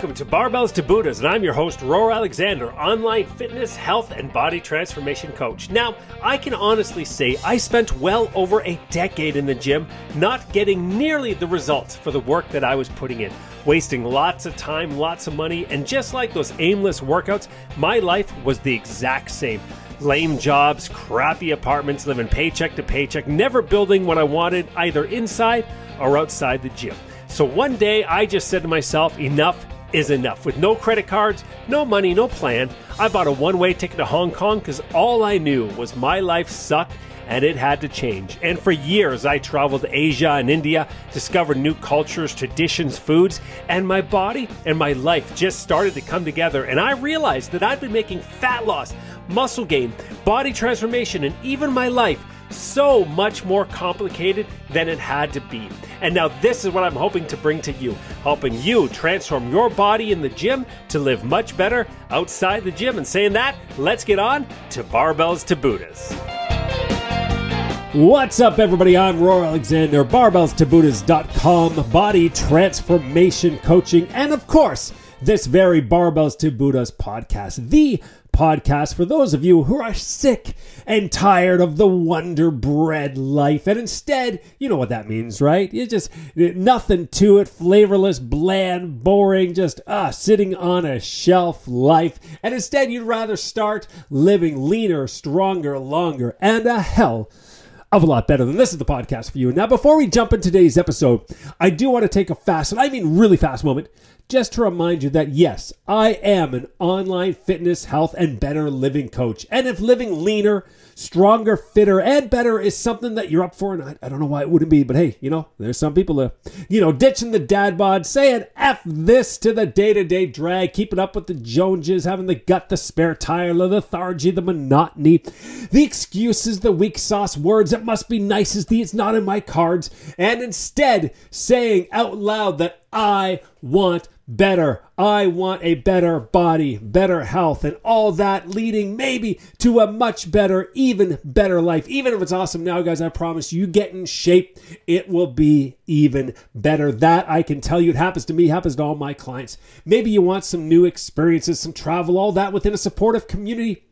Welcome to Barbells to Buddhas, and I'm your host, Roar Alexander, online fitness, health, and body transformation coach. Now, I can honestly say I spent well over a decade in the gym, not getting nearly the results for the work that I was putting in, wasting lots of time, lots of money, and just like those aimless workouts, my life was the exact same. Lame jobs, crappy apartments, living paycheck to paycheck, never building what I wanted either inside or outside the gym. So one day I just said to myself, enough is enough. With no credit cards, no money, no plan, I bought a one way ticket to Hong Kong because all I knew was my life sucked and it had to change. And for years, I traveled Asia and India, discovered new cultures, traditions, foods, and my body and my life just started to come together. And I realized that I'd been making fat loss, muscle gain, body transformation, and even my life so much more complicated than it had to be. And now, this is what I'm hoping to bring to you helping you transform your body in the gym to live much better outside the gym. And saying that, let's get on to Barbells to Buddhas. What's up, everybody? I'm Roar Alexander, barbellstobuddhas.com, body transformation coaching, and of course, this very Barbells to Buddhas podcast, the podcast for those of you who are sick and tired of the Wonder Bread life. And instead, you know what that means, right? It's just nothing to it, flavorless, bland, boring, just uh, sitting on a shelf life. And instead, you'd rather start living leaner, stronger, longer, and a hell of a lot better than this is the podcast for you. Now, before we jump in today's episode, I do want to take a fast, and I mean really fast moment, just to remind you that yes, I am an online fitness, health, and better living coach. And if living leaner, stronger, fitter, and better is something that you're up for, and I, I don't know why it wouldn't be, but hey, you know, there's some people, that, you know, ditching the dad bod, saying F this to the day to day drag, keeping up with the Joneses, having the gut, the spare tire, the lethargy, the monotony, the excuses, the weak sauce words, it must be nice as the it's not in my cards, and instead saying out loud that I want better. I want a better body, better health, and all that leading maybe to a much better, even better life. Even if it's awesome now, guys, I promise you get in shape, it will be even better. That I can tell you, it happens to me, happens to all my clients. Maybe you want some new experiences, some travel, all that within a supportive community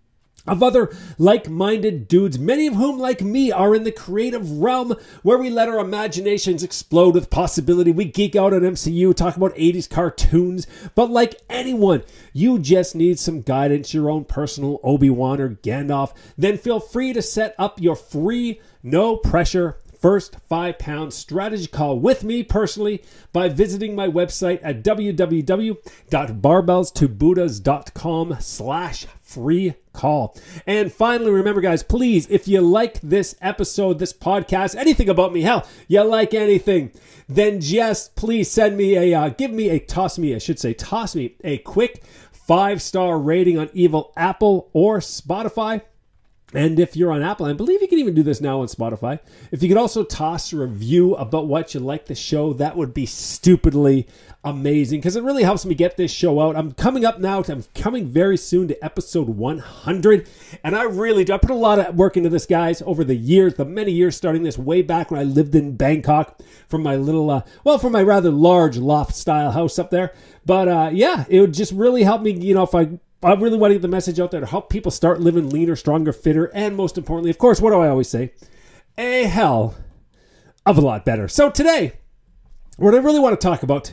of other like minded dudes, many of whom, like me, are in the creative realm where we let our imaginations explode with possibility. We geek out on MCU, talk about 80s cartoons, but like anyone, you just need some guidance, your own personal Obi Wan or Gandalf, then feel free to set up your free, no pressure first five pound strategy call with me personally by visiting my website at www.barbellstobuddhas.com slash free call. And finally, remember, guys, please, if you like this episode, this podcast, anything about me, hell, you like anything, then just please send me a, uh, give me a, toss me, I should say, toss me a quick five star rating on Evil Apple or Spotify. And if you're on Apple, I believe you can even do this now on Spotify. If you could also toss a review about what you like the show, that would be stupidly amazing because it really helps me get this show out. I'm coming up now. I'm coming very soon to episode 100, and I really do. I put a lot of work into this, guys, over the years, the many years starting this way back when I lived in Bangkok from my little, uh, well, from my rather large loft style house up there. But uh, yeah, it would just really help me, you know, if I I really want to get the message out there to help people start living leaner, stronger, fitter, and most importantly, of course, what do I always say? A hell of a lot better. So today, what I really want to talk about,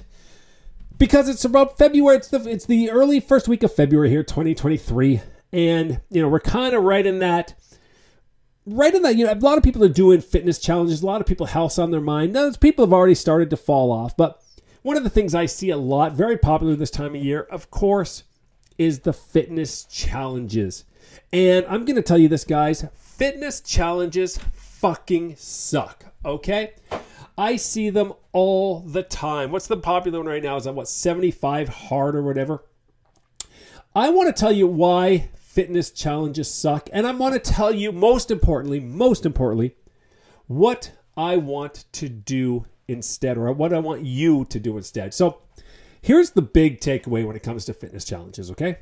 because it's about February, it's the it's the early first week of February here, 2023, and you know we're kind of right in that. Right in that, you know, a lot of people are doing fitness challenges. A lot of people health on their mind. Those people have already started to fall off. But one of the things I see a lot, very popular this time of year, of course, is the fitness challenges. And I'm going to tell you this, guys fitness challenges fucking suck, okay? I see them all the time. What's the popular one right now? Is that what, 75 hard or whatever? I want to tell you why fitness challenges suck. And I want to tell you, most importantly, most importantly, what I want to do instead, or what I want you to do instead. So, Here's the big takeaway when it comes to fitness challenges, okay?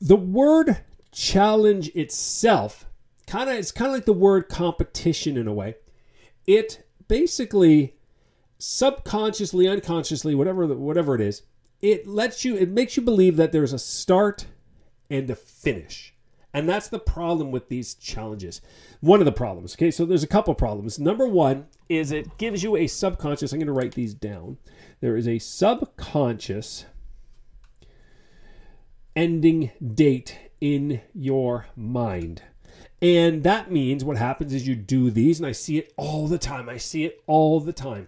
The word challenge itself kind of it's kind of like the word competition in a way. It basically subconsciously, unconsciously, whatever whatever it is, it lets you it makes you believe that there's a start and a finish. And that's the problem with these challenges. One of the problems. Okay, so there's a couple problems. Number one is it gives you a subconscious. I'm going to write these down. There is a subconscious ending date in your mind. And that means what happens is you do these, and I see it all the time. I see it all the time.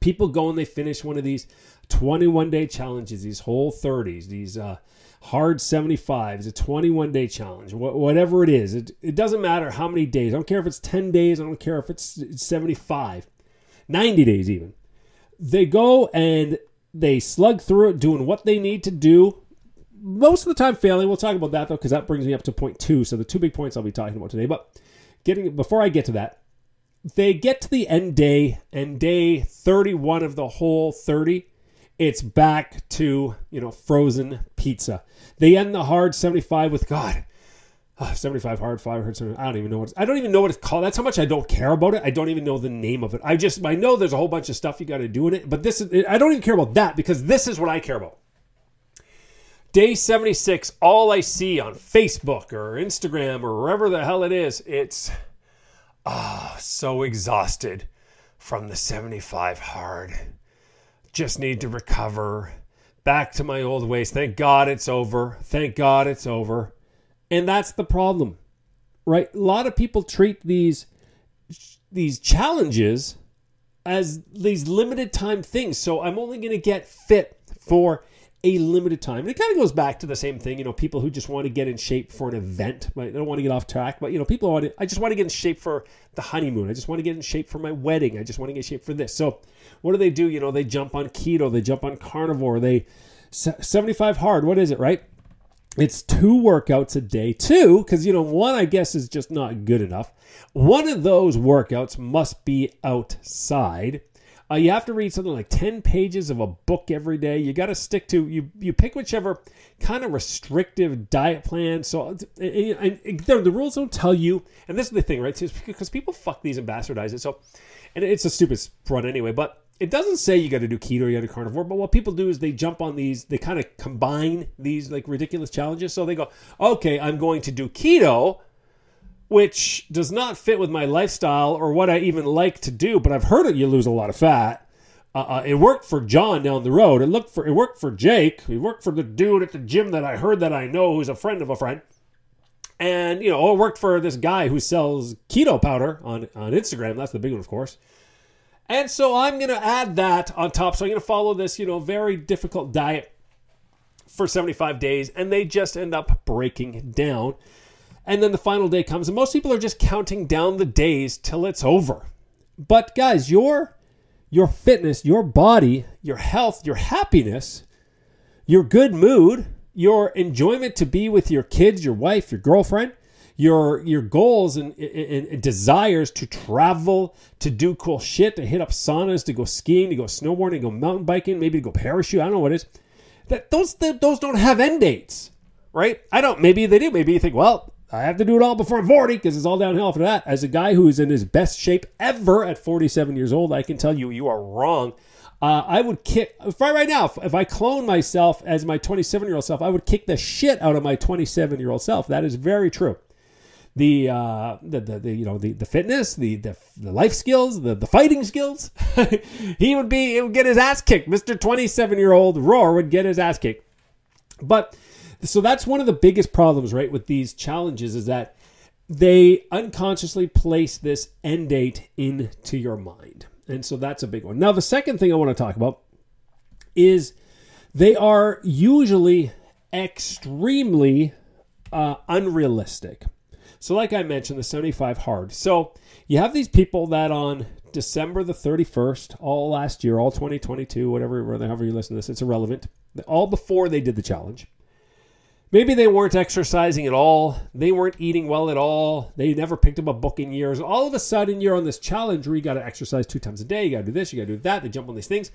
People go and they finish one of these 21 day challenges, these whole 30s, these uh, hard 75s, a 21 day challenge, wh- whatever it is. It, it doesn't matter how many days. I don't care if it's 10 days. I don't care if it's 75, 90 days even. They go and they slug through it, doing what they need to do. Most of the time failing. We'll talk about that though, because that brings me up to point two. So the two big points I'll be talking about today. But getting before I get to that, they get to the end day and day 31 of the whole 30 it's back to you know frozen pizza they end the hard 75 with god uh, 75 hard 5 hard 70, i don't even know what i don't even know what it's called that's how much i don't care about it i don't even know the name of it i just i know there's a whole bunch of stuff you got to do in it but this is i don't even care about that because this is what i care about day 76 all i see on facebook or instagram or wherever the hell it is it's ah oh, so exhausted from the 75 hard just need to recover back to my old ways. Thank God it's over. Thank God it's over. And that's the problem. Right? A lot of people treat these these challenges as these limited time things. So I'm only going to get fit for a limited time. And it kind of goes back to the same thing, you know, people who just want to get in shape for an event. Right? They don't want to get off track, but you know, people want to, I just want to get in shape for the honeymoon. I just want to get in shape for my wedding. I just want to get in shape for this. So what do they do? You know, they jump on keto, they jump on carnivore, they 75 hard. What is it, right? It's two workouts a day. too, because you know, one I guess is just not good enough. One of those workouts must be outside uh, you have to read something like 10 pages of a book every day. You got to stick to, you, you pick whichever kind of restrictive diet plan. So and, and, and the rules don't tell you, and this is the thing, right? Because people fuck these and bastardize it. So, and it's a stupid front anyway, but it doesn't say you got to do keto, you got to carnivore. But what people do is they jump on these, they kind of combine these like ridiculous challenges. So they go, okay, I'm going to do keto which does not fit with my lifestyle or what I even like to do. But I've heard it. You lose a lot of fat. Uh, uh, it worked for John down the road. It looked for it worked for Jake. It worked for the dude at the gym that I heard that I know who's a friend of a friend. And you know, it worked for this guy who sells keto powder on on Instagram. That's the big one, of course. And so I'm going to add that on top. So I'm going to follow this, you know, very difficult diet for 75 days, and they just end up breaking down. And then the final day comes, and most people are just counting down the days till it's over. But guys, your your fitness, your body, your health, your happiness, your good mood, your enjoyment to be with your kids, your wife, your girlfriend, your your goals and, and, and, desires to travel, to do cool shit, to hit up saunas, to go skiing, to go snowboarding, to go mountain biking, maybe to go parachute. I don't know what it is. That those those don't have end dates, right? I don't. Maybe they do. Maybe you think, well, I have to do it all before I'm 40 because it's all downhill after that. As a guy who is in his best shape ever at 47 years old, I can tell you, you are wrong. Uh, I would kick right right now. If I clone myself as my 27 year old self, I would kick the shit out of my 27 year old self. That is very true. The, uh, the, the, the, you know the, the fitness, the, the the life skills, the, the fighting skills. he would be he would get his ass kicked. Mister 27 year old Roar would get his ass kicked. But so that's one of the biggest problems, right, with these challenges is that they unconsciously place this end date into your mind. And so that's a big one. Now, the second thing I want to talk about is they are usually extremely uh, unrealistic. So, like I mentioned, the 75 hard. So, you have these people that on December the 31st, all last year, all 2022, whatever, however you listen to this, it's irrelevant, all before they did the challenge Maybe they weren't exercising at all. They weren't eating well at all. They never picked up a book in years. All of a sudden, you're on this challenge where you got to exercise two times a day. You got to do this, you got to do that. They jump on these things.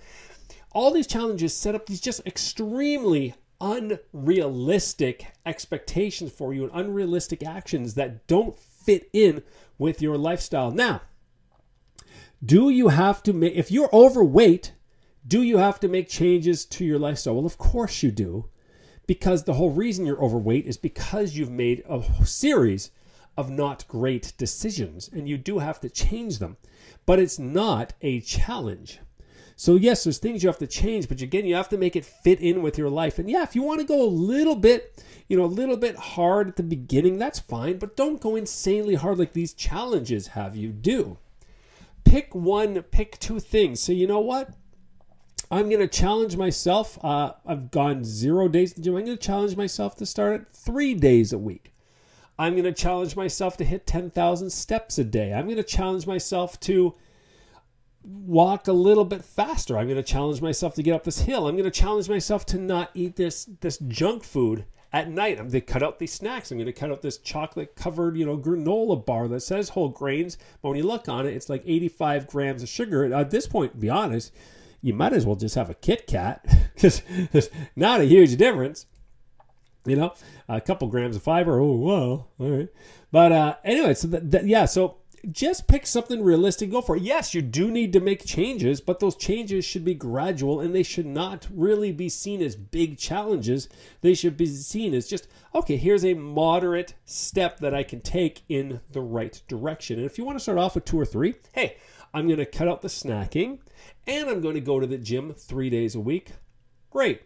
All these challenges set up these just extremely unrealistic expectations for you and unrealistic actions that don't fit in with your lifestyle. Now, do you have to make, if you're overweight, do you have to make changes to your lifestyle? Well, of course you do, because the whole reason you're overweight is because you've made a series of not great decisions and you do have to change them. But it's not a challenge. So, yes, there's things you have to change, but again, you have to make it fit in with your life. And yeah, if you want to go a little bit, you know, a little bit hard at the beginning, that's fine, but don't go insanely hard like these challenges have you do. Pick one, pick two things. So, you know what? I'm going to challenge myself. Uh, I've gone zero days to gym. I'm going to challenge myself to start at three days a week. I'm going to challenge myself to hit 10,000 steps a day. I'm going to challenge myself to walk a little bit faster. I'm going to challenge myself to get up this hill. I'm going to challenge myself to not eat this this junk food at night. I'm going to cut out these snacks. I'm going to cut out this chocolate covered, you know, granola bar that says whole grains, but when you look on it, it's like 85 grams of sugar. At this point, to be honest, you might as well just have a Kit Kat because there's not a huge difference. You know, a couple grams of fiber. Oh well, all right. But uh, anyway, so that, that yeah, so just pick something realistic, go for it. Yes, you do need to make changes, but those changes should be gradual and they should not really be seen as big challenges. They should be seen as just, okay, here's a moderate step that I can take in the right direction. And if you want to start off with two or three, hey, I'm going to cut out the snacking and I'm going to go to the gym three days a week. Great.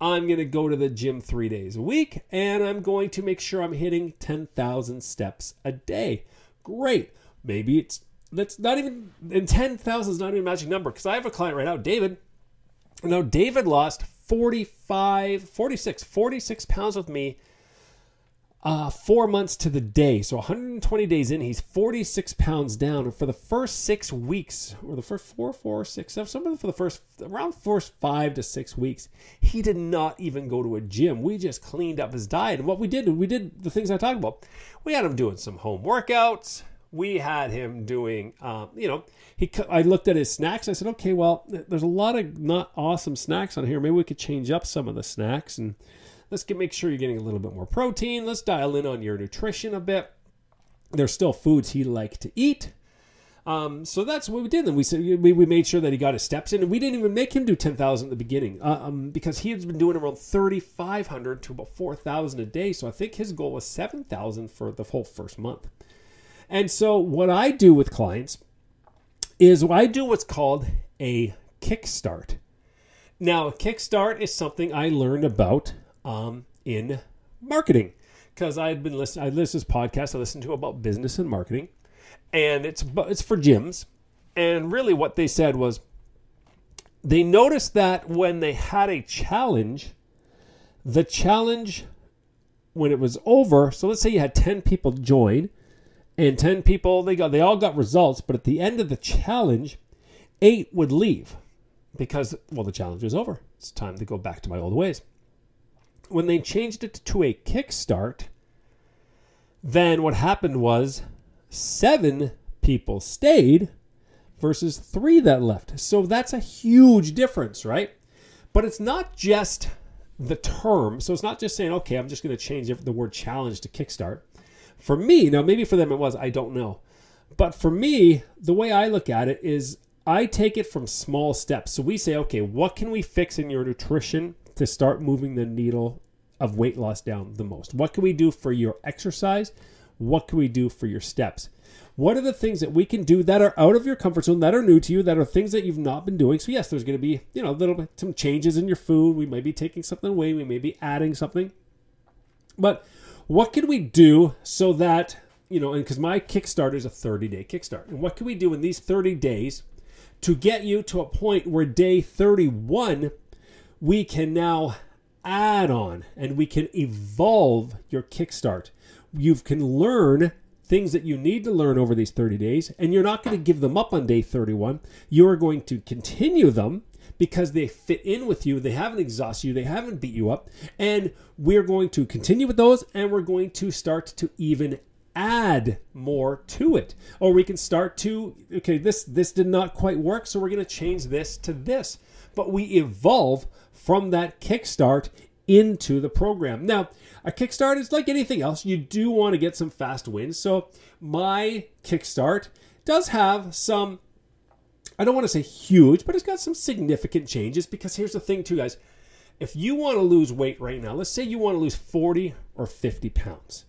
I'm going to go to the gym three days a week and I'm going to make sure I'm hitting 10,000 steps a day. Great. Maybe it's that's not even and 10,000 is not even a magic number because I have a client right now, David. Now David lost 45 46 46 pounds with me uh, four months to the day. So 120 days in, he's 46 pounds down. And for the first six weeks, or the first four, four, six, seven, something for the first around first five to six weeks, he did not even go to a gym. We just cleaned up his diet. And what we did, we did the things I talked about. We had him doing some home workouts we had him doing, um, you know, he. I looked at his snacks. I said, okay, well, there's a lot of not awesome snacks on here. Maybe we could change up some of the snacks and let's get make sure you're getting a little bit more protein. Let's dial in on your nutrition a bit. There's still foods he liked to eat. Um, so that's what we did. Then we said we, we made sure that he got his steps in, and we didn't even make him do ten thousand at the beginning uh, um, because he has been doing around thirty five hundred to about four thousand a day. So I think his goal was seven thousand for the whole first month. And so, what I do with clients is I do what's called a kickstart. Now, a kickstart is something I learned about um, in marketing because I had been listening. I listened to this podcast I listened to about business and marketing, and it's it's for gyms. And really, what they said was they noticed that when they had a challenge, the challenge when it was over. So let's say you had ten people join and 10 people they got they all got results but at the end of the challenge eight would leave because well the challenge was over. It's time to go back to my old ways. When they changed it to a kickstart then what happened was seven people stayed versus three that left. So that's a huge difference right? But it's not just the term. So it's not just saying okay i'm just going to change the word challenge to kickstart for me, now maybe for them it was, I don't know. But for me, the way I look at it is I take it from small steps. So we say, okay, what can we fix in your nutrition to start moving the needle of weight loss down the most? What can we do for your exercise? What can we do for your steps? What are the things that we can do that are out of your comfort zone, that are new to you, that are things that you've not been doing? So yes, there's going to be, you know, a little bit some changes in your food. We may be taking something away, we may be adding something. But what can we do so that you know and because my kickstarter is a 30 day kickstart and what can we do in these 30 days to get you to a point where day 31 we can now add on and we can evolve your kickstart. You can learn things that you need to learn over these 30 days and you're not going to give them up on day 31 you're going to continue them because they fit in with you. They haven't exhausted you. They haven't beat you up. And we're going to continue with those and we're going to start to even add more to it or we can start to okay this this did not quite work so we're going to change this to this but we evolve from that kickstart into the program. Now, a Kickstart is like anything else. You do want to get some fast wins. So, my Kickstart does have some, I don't want to say huge, but it's got some significant changes because here's the thing, too, guys. If you want to lose weight right now, let's say you want to lose 40 or 50 pounds,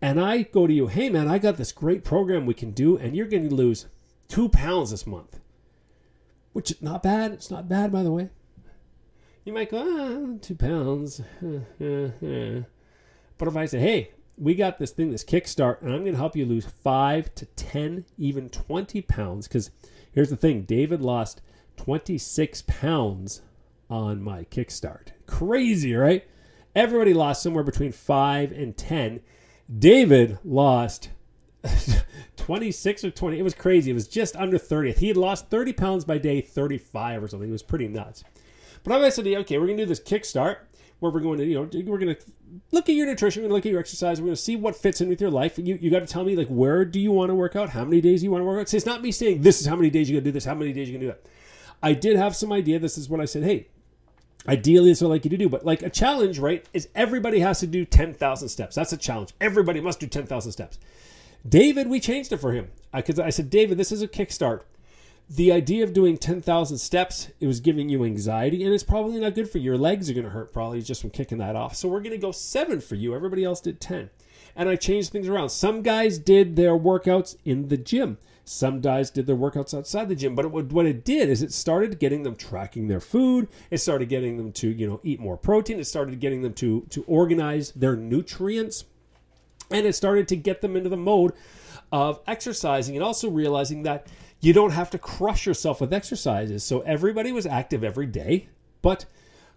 and I go to you, hey man, I got this great program we can do, and you're going to lose two pounds this month, which is not bad. It's not bad, by the way. You might go, ah, two pounds. Uh, uh, uh. but if I say, hey, we got this thing, this kickstart, and I'm going to help you lose five to 10, even 20 pounds. Because here's the thing David lost 26 pounds on my kickstart. Crazy, right? Everybody lost somewhere between 5 and 10. David lost 26 or 20. It was crazy. It was just under 30. He had lost 30 pounds by day 35 or something. It was pretty nuts. But I said, okay, we're going to do this kickstart where we're going to, you know, we're going to look at your nutrition, we're going to look at your exercise, we're going to see what fits in with your life. You, you got to tell me, like, where do you want to work out? How many days you want to work out? It's not me saying, this is how many days you're going to do this, how many days you're going to do that. I did have some idea. This is what I said, hey, ideally this is what I like you to do. But like a challenge, right, is everybody has to do 10,000 steps. That's a challenge. Everybody must do 10,000 steps. David, we changed it for him. Because I, I said, David, this is a kickstart the idea of doing 10,000 steps, it was giving you anxiety, and it's probably not good for you. Your legs are going to hurt probably just from kicking that off. So we're going to go seven for you. Everybody else did 10. And I changed things around. Some guys did their workouts in the gym. Some guys did their workouts outside the gym. But it, what it did is it started getting them tracking their food. It started getting them to, you know, eat more protein. It started getting them to, to organize their nutrients. And it started to get them into the mode of exercising and also realizing that you don't have to crush yourself with exercises. So everybody was active every day, but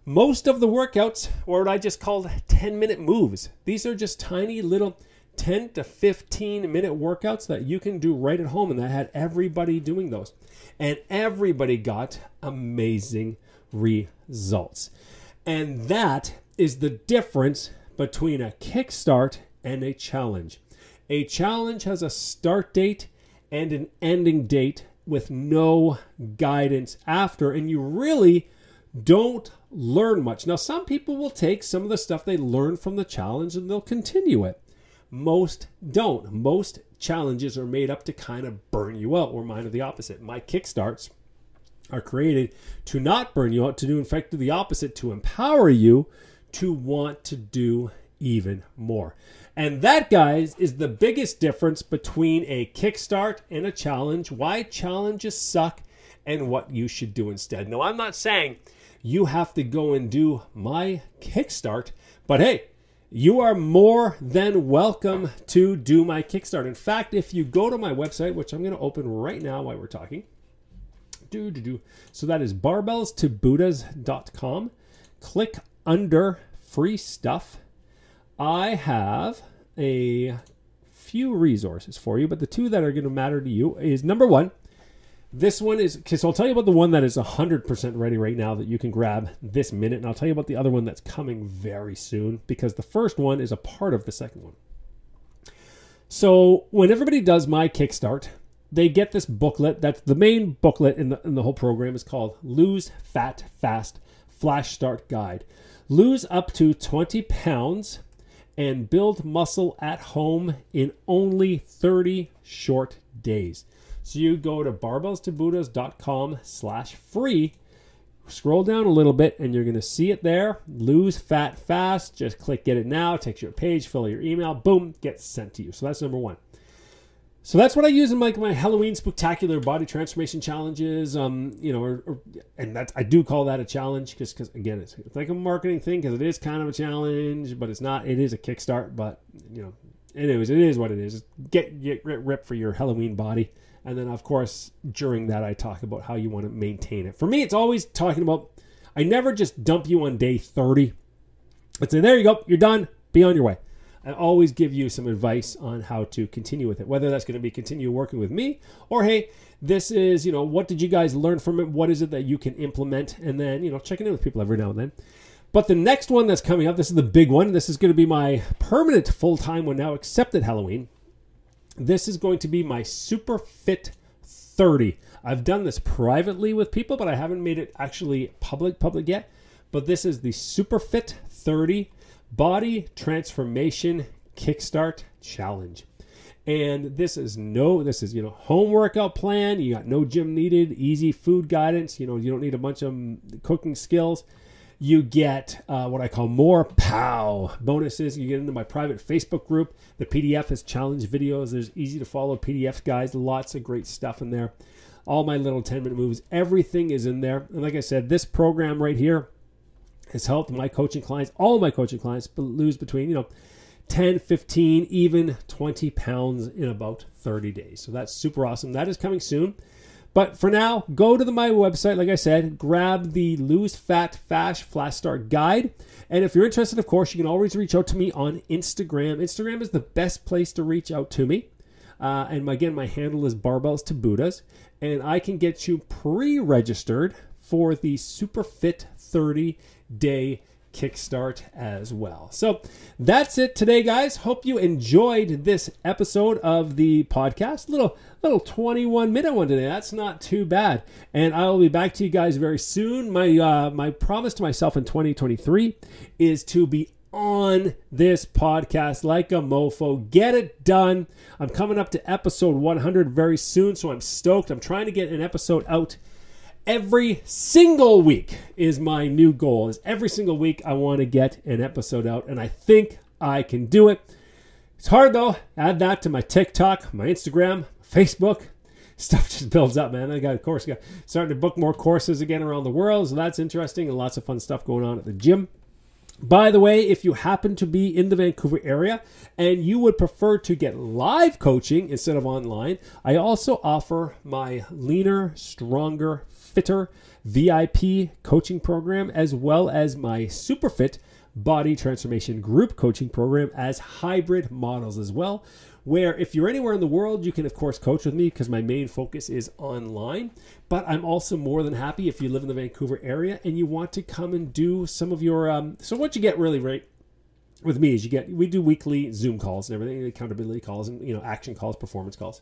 most of the workouts were what I just called 10 minute moves. These are just tiny little 10 to 15 minute workouts that you can do right at home, and that had everybody doing those. And everybody got amazing results. And that is the difference between a kickstart and a challenge. A challenge has a start date and an ending date with no guidance after, and you really don't learn much. Now, some people will take some of the stuff they learned from the challenge and they'll continue it. Most don't. Most challenges are made up to kind of burn you out, or mine are the opposite. My kickstarts are created to not burn you out, to do, in fact, do the opposite, to empower you to want to do even more. And that, guys, is the biggest difference between a kickstart and a challenge. Why challenges suck and what you should do instead. Now, I'm not saying you have to go and do my kickstart, but hey, you are more than welcome to do my kickstart. In fact, if you go to my website, which I'm going to open right now while we're talking, do do do. So that is barbellstobuddhas.com. Click under free stuff I have a few resources for you, but the two that are going to matter to you is number one, this one is okay. So I'll tell you about the one that is 100% ready right now that you can grab this minute, and I'll tell you about the other one that's coming very soon because the first one is a part of the second one. So when everybody does my Kickstart, they get this booklet. That's the main booklet in the in the whole program is called Lose Fat Fast Flash Start Guide. Lose up to 20 pounds and build muscle at home in only 30 short days. So you go to barbellstobuddhas.com slash free, scroll down a little bit and you're going to see it there. Lose fat fast. Just click get it now. It takes you a page, fill your email, boom, gets sent to you. So that's number one. So that's what I use in like my Halloween spectacular body transformation challenges. Um, you know, or, or and that I do call that a challenge because because again, it's, it's like a marketing thing because it is kind of a challenge, but it's not. It is a kickstart, but you know, anyways, it is what it is. Get get ripped for your Halloween body, and then of course during that I talk about how you want to maintain it. For me, it's always talking about. I never just dump you on day thirty. I say there you go, you're done. Be on your way and always give you some advice on how to continue with it. Whether that's going to be continue working with me or hey, this is, you know, what did you guys learn from it? What is it that you can implement? And then, you know, checking in with people every now and then. But the next one that's coming up, this is the big one. This is going to be my permanent full time one now, except at Halloween. This is going to be my Super Fit 30. I've done this privately with people, but I haven't made it actually public public yet. But this is the Super Fit 30 Body Transformation Kickstart Challenge. And this is no, this is, you know, home workout plan. You got no gym needed, easy food guidance. You know, you don't need a bunch of cooking skills. You get uh, what I call more POW bonuses. You get into my private Facebook group. The PDF has challenge videos. There's easy to follow PDFs, guys. Lots of great stuff in there. All my little 10 minute moves, everything is in there. And like I said, this program right here has helped my coaching clients, all my coaching clients, lose between, you know, 10, 15, even 20 pounds in about 30 days. So that's super awesome. That is coming soon. But for now, go to the, my website, like I said, grab the Lose Fat Fast Flash Start Guide. And if you're interested, of course, you can always reach out to me on Instagram. Instagram is the best place to reach out to me. Uh, and again, my handle is Barbells to Buddhas. And I can get you pre registered for the Super Fit 30 day kickstart as well. So that's it today, guys. Hope you enjoyed this episode of the podcast. Little little 21 minute one today. That's not too bad. And I will be back to you guys very soon. My uh, my promise to myself in 2023 is to be on this podcast like a mofo. Get it done. I'm coming up to episode 100 very soon, so I'm stoked. I'm trying to get an episode out every single week is my new goal. Is every single week i want to get an episode out and i think i can do it. It's hard though. Add that to my tiktok my instagram facebook. Stuff just builds up man. I got of course got starting to book more courses again around the world so that's interesting and lots of fun stuff going on at the gym. By the way, if you happen to be in the Vancouver area and you would prefer to get live coaching instead of online, I also offer my Leaner, Stronger, Fitter VIP coaching program as well as my Superfit body transformation group coaching program as hybrid models as well where if you're anywhere in the world, you can, of course, coach with me because my main focus is online. But I'm also more than happy if you live in the Vancouver area and you want to come and do some of your. Um, so, what you get really right with me is you get, we do weekly Zoom calls and everything, accountability calls and, you know, action calls, performance calls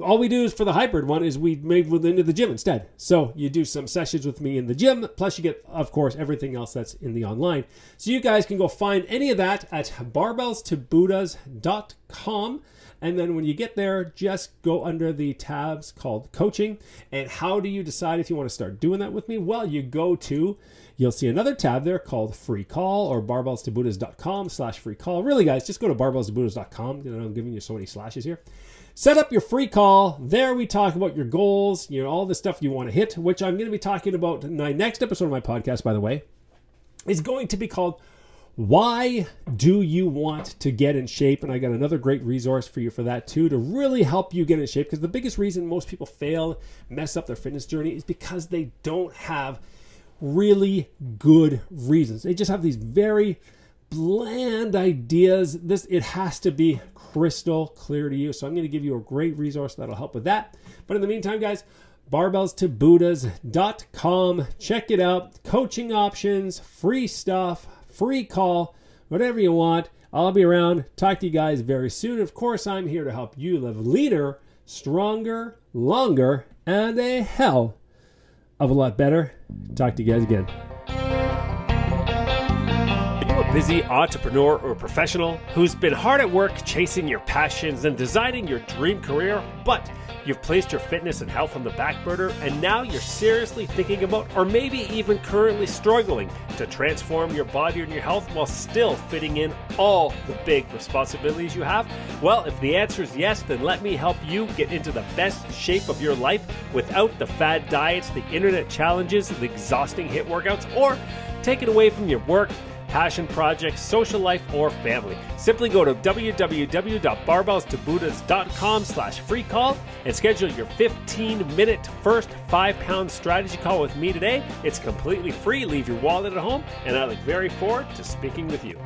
all we do is for the hybrid one is we move into the gym instead. So you do some sessions with me in the gym, plus you get, of course, everything else that's in the online. So you guys can go find any of that at barbellstobuddhas.com. And then when you get there, just go under the tabs called coaching. And how do you decide if you want to start doing that with me? Well, you go to, you'll see another tab there called free call or barbellstobuddhas.com slash free call. Really, guys, just go to barbellstobuddhas.com. You know, I'm giving you so many slashes here. Set up your free call. There we talk about your goals, you know, all the stuff you want to hit, which I'm going to be talking about in my next episode of my podcast, by the way, is going to be called Why Do You Want to Get in Shape? And I got another great resource for you for that too, to really help you get in shape. Because the biggest reason most people fail, mess up their fitness journey is because they don't have really good reasons. They just have these very bland ideas. This it has to be crystal clear to you. So I'm going to give you a great resource that'll help with that. But in the meantime, guys, barbellstobuddhas.com. Check it out. Coaching options, free stuff, free call, whatever you want. I'll be around. Talk to you guys very soon. Of course, I'm here to help you live leaner, stronger, longer, and a hell of a lot better. Talk to you guys again busy entrepreneur or professional who's been hard at work chasing your passions and designing your dream career, but you've placed your fitness and health on the back burner and now you're seriously thinking about, or maybe even currently struggling to transform your body and your health while still fitting in all the big responsibilities you have? Well, if the answer is yes, then let me help you get into the best shape of your life without the fad diets, the internet challenges, the exhausting HIIT workouts, or take it away from your work passion project, social life, or family. Simply go to www.barbellstobuddhas.com slash free call and schedule your 15-minute first 5-pound strategy call with me today. It's completely free. Leave your wallet at home, and I look very forward to speaking with you.